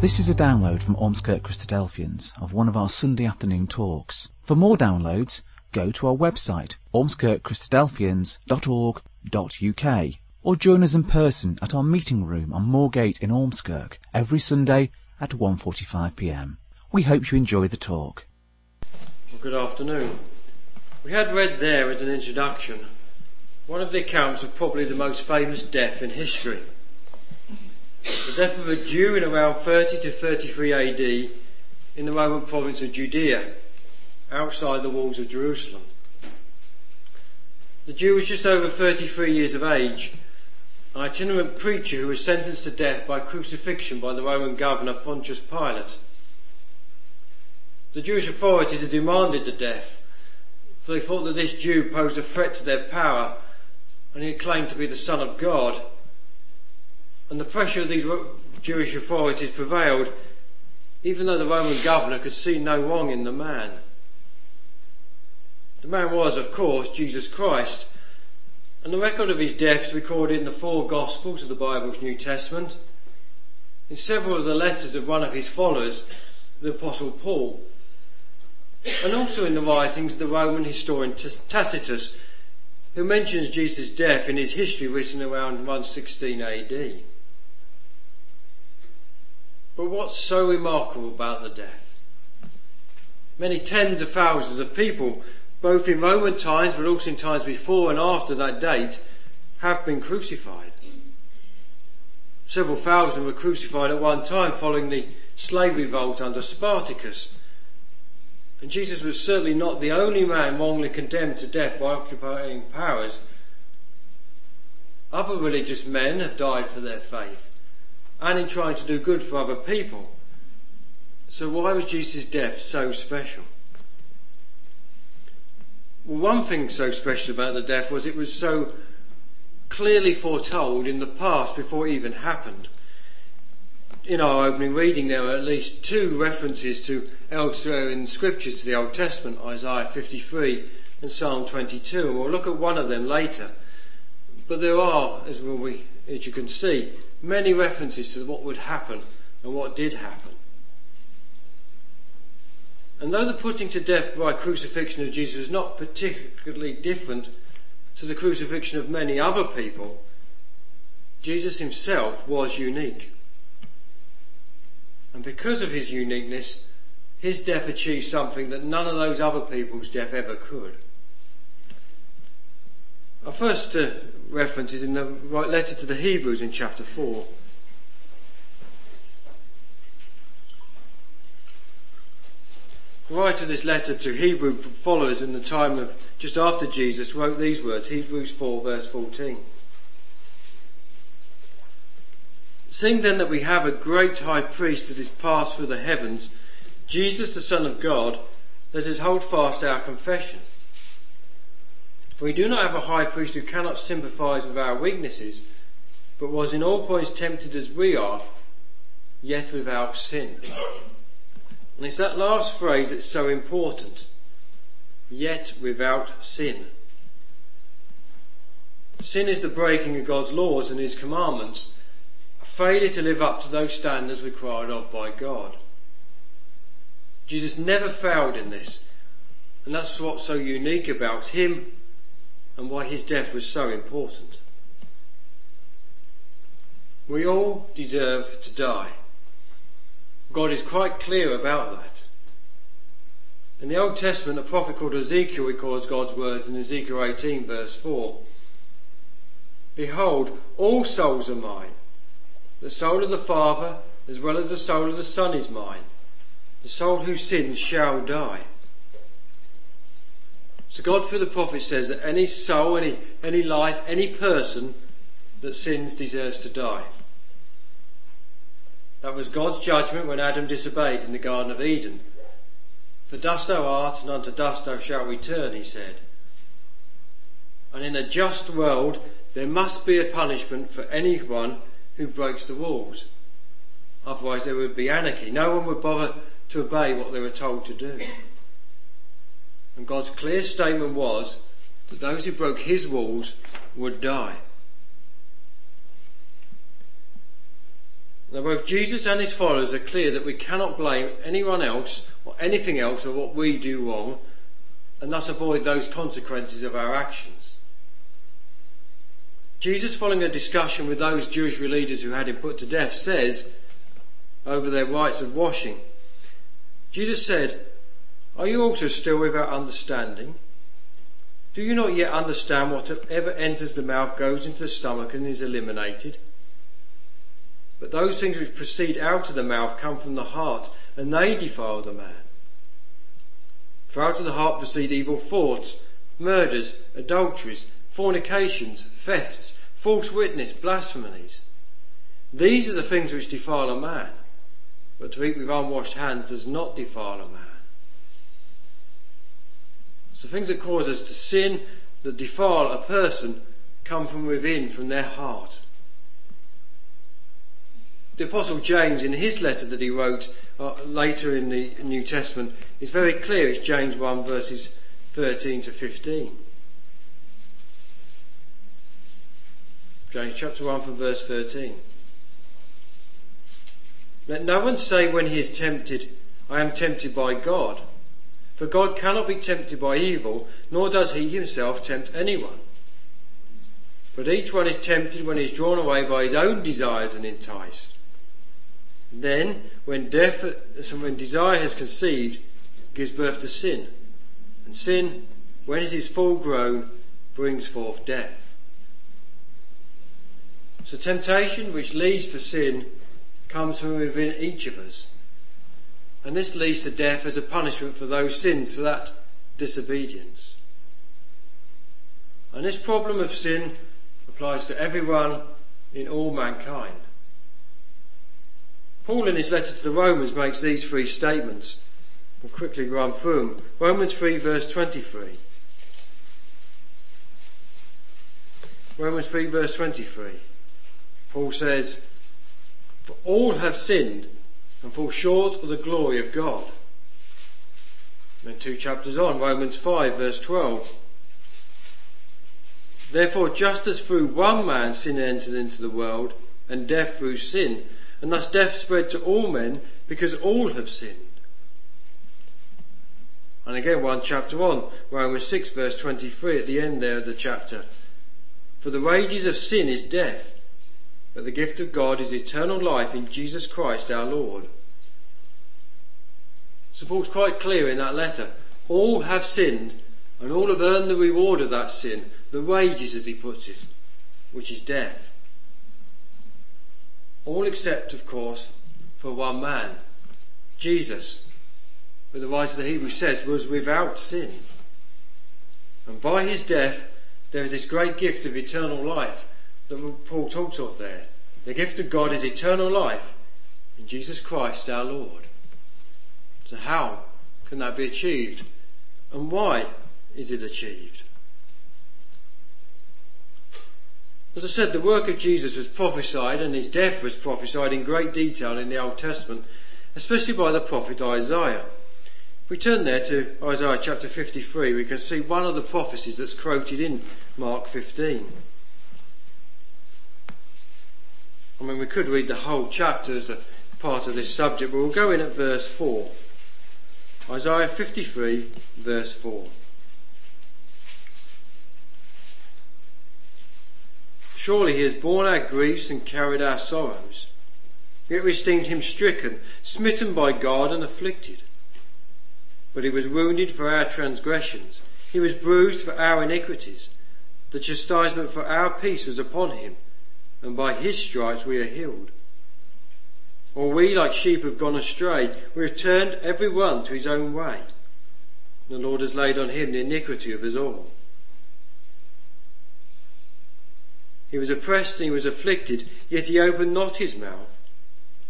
This is a download from Ormskirk Christadelphians of one of our Sunday afternoon talks. For more downloads, go to our website ormskirkchristadelphians.org.uk or join us in person at our meeting room on Moorgate in Ormskirk every Sunday at 1.45pm. We hope you enjoy the talk. Well, good afternoon. We had read there as an introduction one of the accounts of probably the most famous death in history the death of a Jew in around 30 to 33 AD in the Roman province of Judea, outside the walls of Jerusalem. The Jew was just over 33 years of age, an itinerant preacher who was sentenced to death by crucifixion by the Roman governor Pontius Pilate. The Jewish authorities had demanded the death, for they thought that this Jew posed a threat to their power and he claimed to be the Son of God and the pressure of these Jewish authorities prevailed, even though the Roman governor could see no wrong in the man. The man was, of course, Jesus Christ, and the record of his death is recorded in the four Gospels of the Bible's New Testament, in several of the letters of one of his followers, the Apostle Paul, and also in the writings of the Roman historian Tacitus, who mentions Jesus' death in his history written around 116 AD. But what's so remarkable about the death? Many tens of thousands of people, both in Roman times but also in times before and after that date, have been crucified. Several thousand were crucified at one time following the slave revolt under Spartacus. And Jesus was certainly not the only man wrongly condemned to death by occupying powers. Other religious men have died for their faith and in trying to do good for other people. So why was Jesus' death so special? Well, one thing so special about the death was it was so clearly foretold in the past before it even happened. In our opening reading, there are at least two references to elsewhere in the scriptures to the Old Testament, Isaiah 53 and Psalm 22, and we'll look at one of them later. But there are, as, we, as you can see, many references to what would happen and what did happen. And though the putting to death by crucifixion of Jesus was not particularly different to the crucifixion of many other people, Jesus himself was unique. And because of his uniqueness, his death achieved something that none of those other people's death ever could. Our first uh, reference is in the right letter to the Hebrews in chapter 4. The writer of this letter to Hebrew followers in the time of just after Jesus wrote these words, Hebrews 4 verse 14. Seeing then that we have a great high priest that is passed through the heavens, Jesus the Son of God, let us hold fast our confession. For we do not have a high priest who cannot sympathize with our weaknesses, but was in all points tempted as we are, yet without sin. And it's that last phrase that's so important. Yet without sin. Sin is the breaking of God's laws and His commandments, a failure to live up to those standards required of by God. Jesus never failed in this, and that's what's so unique about Him and why his death was so important. We all deserve to die. God is quite clear about that. In the Old Testament, a prophet called Ezekiel records God's words in Ezekiel 18, verse 4. Behold, all souls are mine. The soul of the Father, as well as the soul of the Son, is mine. The soul who sins shall die. So God through the prophet says that any soul, any, any life, any person that sins deserves to die. That was God's judgment when Adam disobeyed in the Garden of Eden. For dust thou art, and unto dust thou shalt return, he said. And in a just world, there must be a punishment for anyone who breaks the rules. Otherwise, there would be anarchy. No one would bother to obey what they were told to do. And God's clear statement was that those who broke his rules would die. Now, both Jesus and his followers are clear that we cannot blame anyone else or anything else for what we do wrong and thus avoid those consequences of our actions. Jesus, following a discussion with those Jewish leaders who had him put to death, says, over their rites of washing, Jesus said, Are you also still without understanding? Do you not yet understand whatever enters the mouth goes into the stomach and is eliminated? But those things which proceed out of the mouth come from the heart, and they defile the man. For out of the heart proceed evil thoughts, murders, adulteries, fornications, thefts, false witness, blasphemies. These are the things which defile a man, but to eat with unwashed hands does not defile a man. So things that cause us to sin, that defile a person, come from within, from their heart. The Apostle James, in his letter that he wrote uh, later in the New Testament, is very clear. It's James 1, verses 13 to 15. James chapter 1 from verse 13. Let no one say when he is tempted, I am tempted by God. For God cannot be tempted by evil, nor does he himself tempt anyone. But each one is tempted when he is drawn away by his own desires and enticed. Then, when death, when desire has conceived, gives birth to sin. And sin, when it is full grown, brings forth death. So temptation which leads to sin comes from within each of us. And this leads to death as a punishment for those sins, for that disobedience. And this problem of sin applies to everyone in all mankind. Paul, in his letter to the Romans, makes these three statements. We'll quickly run through them. Romans 3, verse 23. Romans 3, verse 23. Paul says, For all have sinned and fall short of the glory of God. Then two chapters on, Romans 5, verse 12. Therefore, just as through one man sin entered into the world, and death through sin, and thus death spread to all men because all have sinned. And again, one chapter on, Romans 6, verse 23, at the end there of the chapter. For the wages of sin is death, but the gift of God is eternal life in Jesus Christ our Lord. So Paul's quite clear in that letter. All have sinned, and all have earned the reward of that sin, the wages, as he puts it, which is death. All except, of course, for one man, Jesus, who the writer of the Hebrews says was without sin. And by his death, there is this great gift of eternal life that Paul talks of there. The gift of God is eternal life in Jesus Christ our Lord. So how can that be achieved? And why is it achieved? As I said, the work of Jesus was prophesied and his death was prophesied in great detail in the Old Testament, especially by the prophet Isaiah. If we turn there to Isaiah chapter 53, we can see one of the prophecies that's quoted in Mark 15. I mean, we could read the whole chapter as a part of this subject, but we'll go in at verse 4. Isaiah 53, verse 4. Surely he has borne our griefs and carried our sorrows. Yet we esteemed him stricken, smitten by God, and afflicted. But he was wounded for our transgressions, he was bruised for our iniquities. The chastisement for our peace was upon him, and by his stripes we are healed. Or we, like sheep, have gone astray. We have turned every one to his own way. The Lord has laid on him the iniquity of us all. He was oppressed and he was afflicted, yet he opened not his mouth.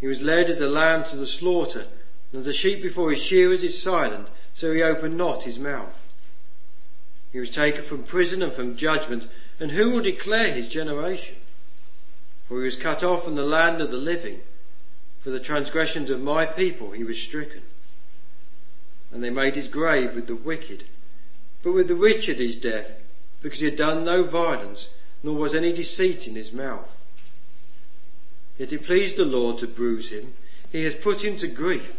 He was led as a lamb to the slaughter, and as a sheep before his shearers is silent, so he opened not his mouth. He was taken from prison and from judgment, and who will declare his generation? For he was cut off from the land of the living. For the transgressions of my people he was stricken. And they made his grave with the wicked, but with the rich at his death, because he had done no violence nor was any deceit in his mouth. Yet it pleased the Lord to bruise him. He has put him to grief.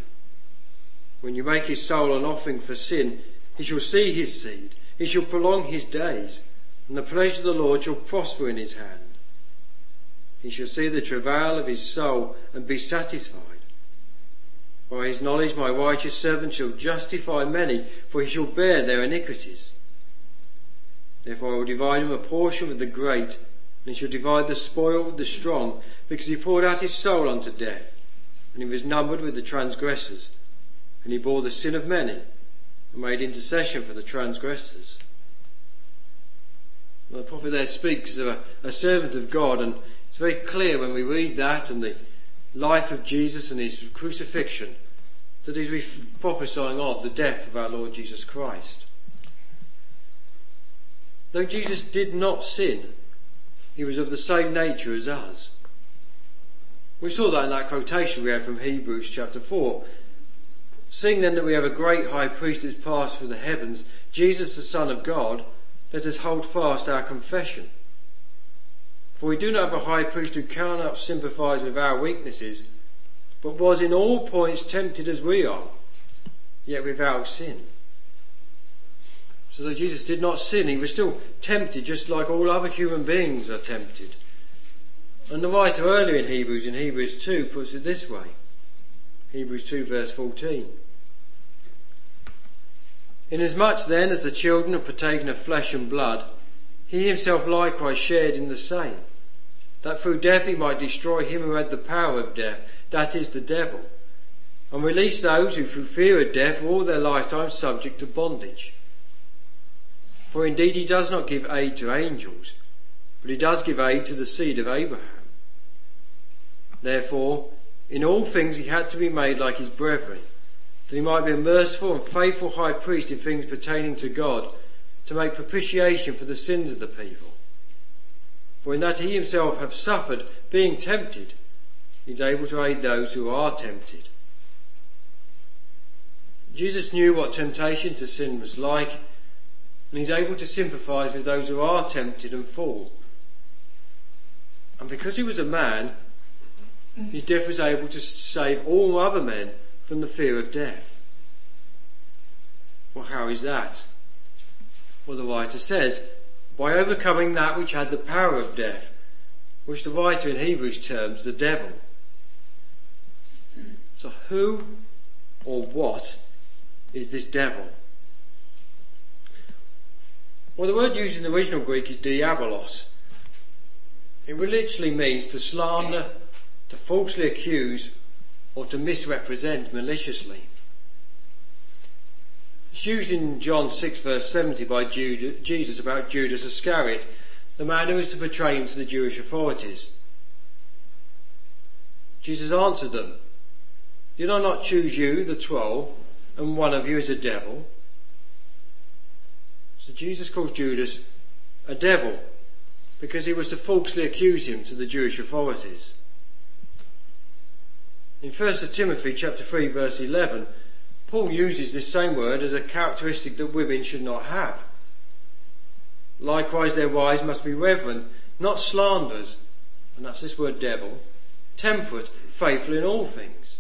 When you make his soul an offering for sin, he shall see his seed. He shall prolong his days, and the pleasure of the Lord shall prosper in his hand. He shall see the travail of his soul and be satisfied. By his knowledge my righteous servant shall justify many, for he shall bear their iniquities. Therefore I will divide him a portion with the great, and he shall divide the spoil with the strong, because he poured out his soul unto death, and he was numbered with the transgressors, and he bore the sin of many, and made intercession for the transgressors. Well, the prophet there speaks of a, a servant of God, and very clear when we read that and the life of Jesus and his crucifixion that he's prophesying of the death of our Lord Jesus Christ. Though Jesus did not sin, he was of the same nature as us. We saw that in that quotation we had from Hebrews chapter 4. Seeing then that we have a great high priest that is passed through the heavens, Jesus the Son of God, let us hold fast our confession. For we do not have a high priest who cannot sympathize with our weaknesses, but was in all points tempted as we are, yet without sin. So that Jesus did not sin, he was still tempted just like all other human beings are tempted. And the writer earlier in Hebrews, in Hebrews 2, puts it this way. Hebrews 2 verse 14. Inasmuch then as the children have partaken of flesh and blood, he himself likewise shared in the same, that through death he might destroy him who had the power of death, that is the devil, and release those who through fear of death were all their lifetime subject to bondage. For indeed he does not give aid to angels, but he does give aid to the seed of Abraham. Therefore, in all things he had to be made like his brethren, that he might be a merciful and faithful high priest in things pertaining to God, to make propitiation for the sins of the people. For in that he himself have suffered, being tempted, he is able to aid those who are tempted. Jesus knew what temptation to sin was like and he's able to sympathize with those who are tempted and fall. And because he was a man, his death was able to save all other men from the fear of death. Well, how is that? Well, the writer says, by overcoming that which had the power of death, which the writer in Hebrews terms the devil. So, who or what is this devil? Well, the word used in the original Greek is diabolos. It literally means to slander, to falsely accuse, or to misrepresent maliciously. It's used in John 6 verse 70 by Jude, Jesus about Judas Iscariot, the man who was to betray him to the Jewish authorities. Jesus answered them, Did I not choose you, the twelve, and one of you is a devil? So Jesus calls Judas a devil because he was to falsely accuse him to the Jewish authorities. In 1 Timothy chapter 3 verse 11, Paul uses this same word as a characteristic that women should not have. Likewise their wives must be reverent, not slanderers, and that's this word devil, temperate, faithful in all things.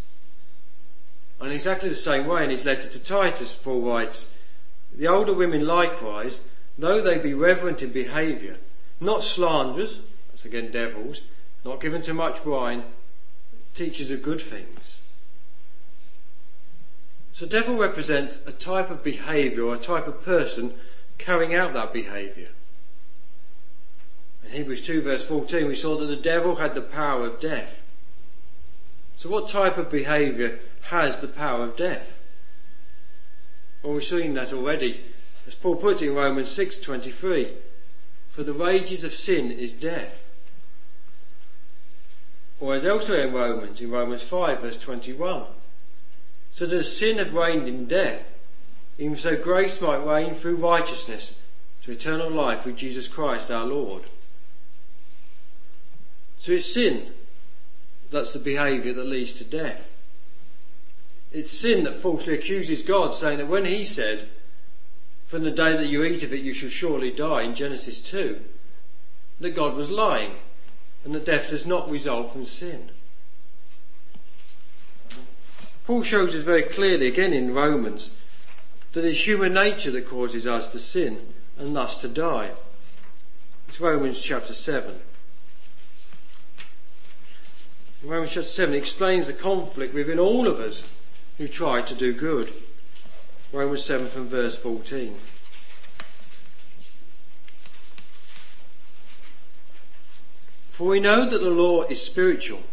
And exactly the same way in his letter to Titus, Paul writes, the older women likewise, though they be reverent in behaviour, not slanderers, that's again devils, not given to much wine, teachers of good things. So devil represents a type of behaviour or a type of person carrying out that behaviour. In Hebrews 2 verse 14 we saw that the devil had the power of death. So what type of behaviour has the power of death? Well, we've seen that already. As Paul puts it in Romans 6:23, for the wages of sin is death. Or as elsewhere in Romans, in Romans 5 verse 21, so that sin had reigned in death, even so grace might reign through righteousness to eternal life through Jesus Christ our Lord. So it's sin that's the behaviour that leads to death. It's sin that falsely accuses God, saying that when He said, From the day that you eat of it, you shall surely die, in Genesis 2, that God was lying. and that death does not result from sin. Paul shows us very clearly again in Romans that it's human nature that causes us to sin and thus to die. It's Romans chapter 7. Romans chapter 7 explains the conflict within all of us who try to do good. Romans 7 from verse 14. For we know that the law is spiritual,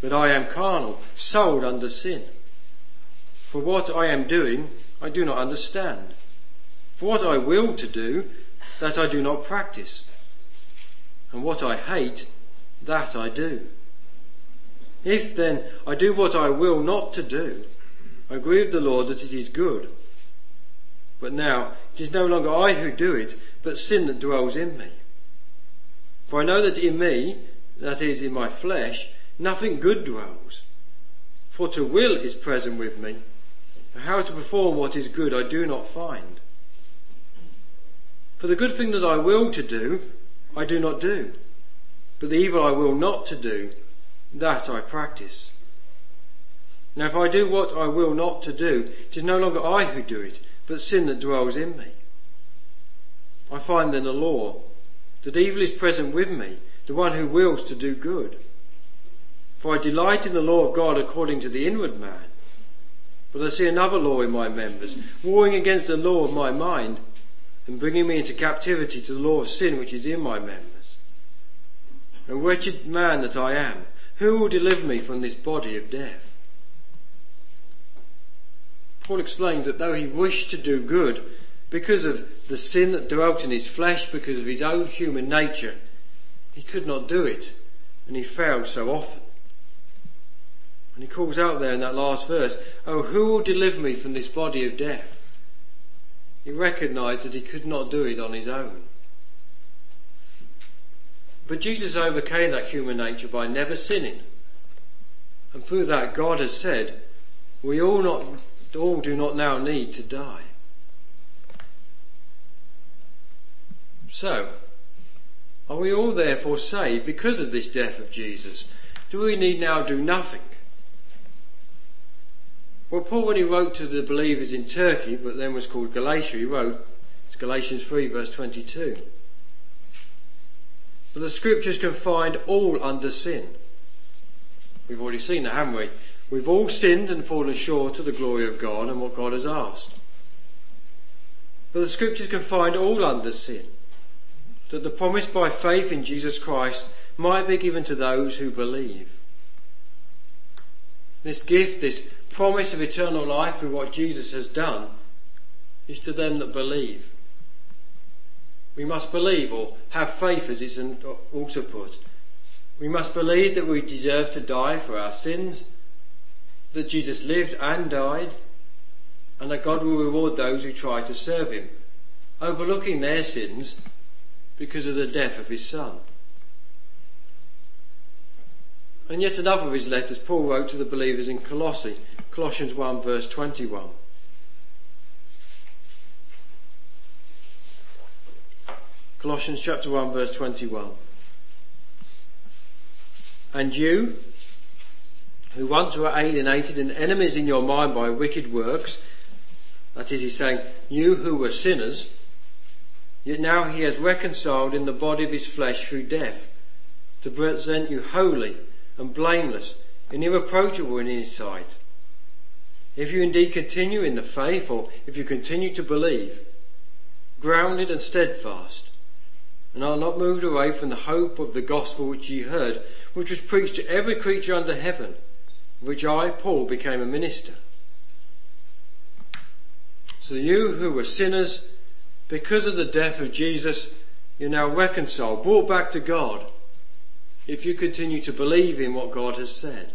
but I am carnal, sold under sin. For what I am doing, I do not understand. For what I will to do, that I do not practice. And what I hate, that I do. If then I do what I will not to do, I grieve the Lord that it is good. But now it is no longer I who do it, but sin that dwells in me. For I know that in me, that is, in my flesh, nothing good dwells. For to will is present with me, but how to perform what is good I do not find. For the good thing that I will to do, I do not do, but the evil I will not to do, that I practice. Now if I do what I will not to do, it is no longer I who do it, but sin that dwells in me. I find then a law, that evil is present with me, the one who wills to do good. For I delight in the law of God according to the inward man. But I see another law in my members, warring against the law of my mind, and bringing me into captivity to the law of sin which is in my members. And wretched man that I am, who will deliver me from this body of death? Paul explains that though he wished to do good, because of the sin that dwelt in his flesh, because of his own human nature, he could not do it, and he failed so often. And he calls out there in that last verse, Oh, who will deliver me from this body of death? He recognized that he could not do it on his own. But Jesus overcame that human nature by never sinning. And through that, God has said, we all, not, all do not now need to die. So, are we all therefore saved because of this death of Jesus? Do we need now do nothing? Well, Paul, when he wrote to the believers in Turkey, but then was called Galatia, he wrote, it's Galatians 3, verse 22. But the scriptures can find all under sin. We've already seen that, haven't we? We've all sinned and fallen short of the glory of God and what God has asked. But the scriptures can find all under sin. That the promise by faith in Jesus Christ might be given to those who believe. This gift, this promise of eternal life through what Jesus has done is to them that believe. We must believe or have faith as it's also put. We must believe that we deserve to die for our sins, that Jesus lived and died, and that God will reward those who try to serve him, overlooking their sins because of the death of his son. And yet another of his letters Paul wrote to the believers in Colossae, Colossians 1 verse 21. Colossians chapter 1 verse 21. And you, who once were alienated and enemies in your mind by wicked works, that is, he's saying, you who were sinners, yet now he has reconciled in the body of his flesh through death, to present you holy and blameless and irreproachable in his sight. If you indeed continue in the faith, or if you continue to believe, grounded and steadfast, and are not moved away from the hope of the gospel which ye heard, which was preached to every creature under heaven, which I, Paul, became a minister. So you who were sinners, because of the death of Jesus, you're now reconciled, brought back to God, if you continue to believe in what God has said.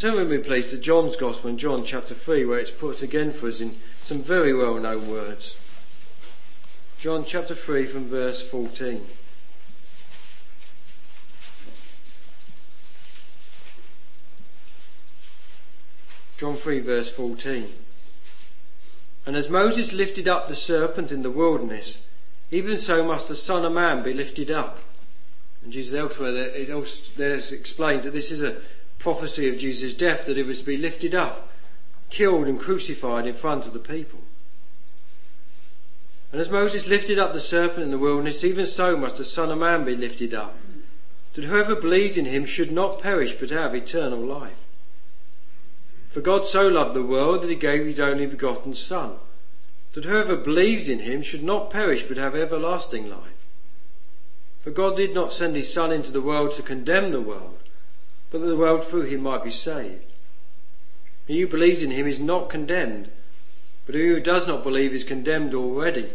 Turn with me, please, to John's Gospel in John chapter 3, where it's put again for us in some very well known words. John chapter 3, from verse 14. John 3, verse 14. And as Moses lifted up the serpent in the wilderness, even so must the Son of Man be lifted up And Jesus elsewhere there, it also, there explains that this is a prophecy of Jesus' death, that he was to be lifted up, killed and crucified in front of the people. And as Moses lifted up the serpent in the wilderness, even so must the Son of Man be lifted up, that whoever believes in him should not perish but have eternal life. For God so loved the world that he gave his only begotten Son, that whoever believes in him should not perish but have everlasting life. For God did not send his Son into the world to condemn the world, but that the world through him might be saved. He who believes in him is not condemned, but he who does not believe is condemned already,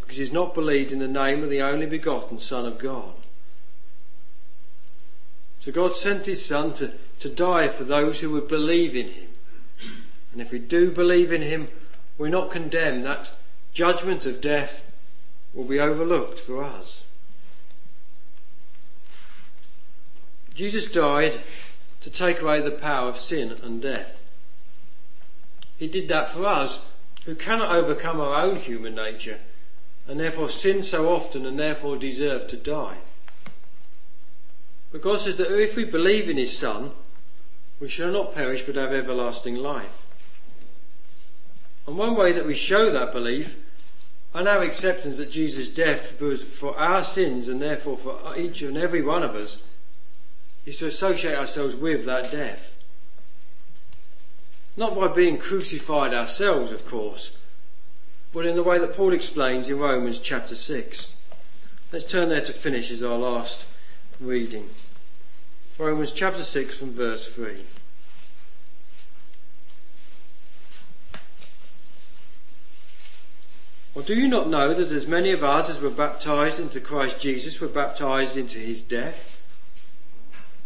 because he has not believed in the name of the only begotten Son of God. So God sent his Son to, to die for those who would believe in him. And if we do believe in him, we're not condemned. That judgment of death will be overlooked for us. Jesus died to take away the power of sin and death. He did that for us who cannot overcome our own human nature and therefore sin so often and therefore deserve to die. But God says that if we believe in His Son, we shall not perish but have everlasting life. And one way that we show that belief and our acceptance that Jesus' death was for our sins and therefore for each and every one of us is to associate ourselves with that death. Not by being crucified ourselves, of course, but in the way that Paul explains in Romans chapter 6. Let's turn there to finish as our last reading. Romans chapter 6 from verse 3. Or do you not know that as many of us as were baptized into Christ Jesus were baptized into his death?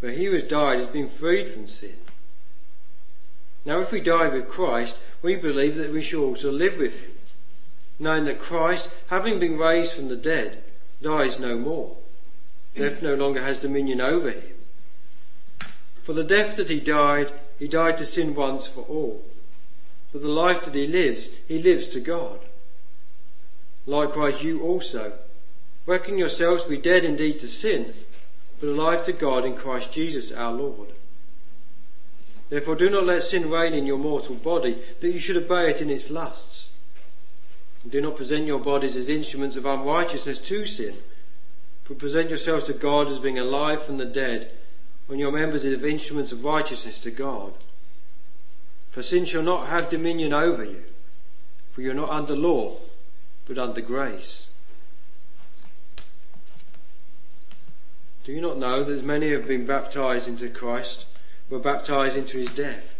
For he who has died has been freed from sin. Now if we die with Christ, we believe that we shall also live with him, knowing that Christ, having been raised from the dead, dies no more. Death no longer has dominion over him. For the death that he died, he died to sin once for all. For the life that he lives, he lives to God. Likewise, you also, reckon yourselves to be dead indeed to sin, but alive to God in Christ Jesus our Lord. Therefore, do not let sin reign in your mortal body, that you should obey it in its lusts. And do not present your bodies as instruments of unrighteousness to sin, but present yourselves to God as being alive from the dead, when your members are instruments of righteousness to God. For sin shall not have dominion over you, for you are not under law but under grace. Do you not know that as many have been baptized into Christ were baptized into his death?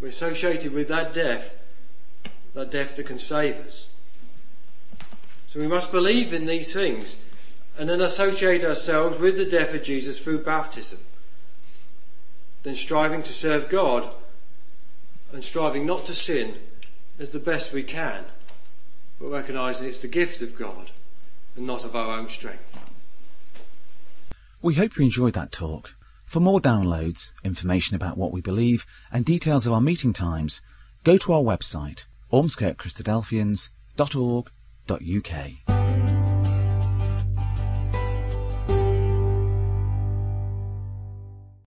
We're associated with that death, that death that can save us. So we must believe in these things and then associate ourselves with the death of Jesus through baptism. Then striving to serve God and striving not to sin as the best we can but recognizing it's the gift of God and not of our own strength. We hope you enjoyed that talk. For more downloads, information about what we believe, and details of our meeting times, go to our website, ormskirkchristadelphians.org.uk.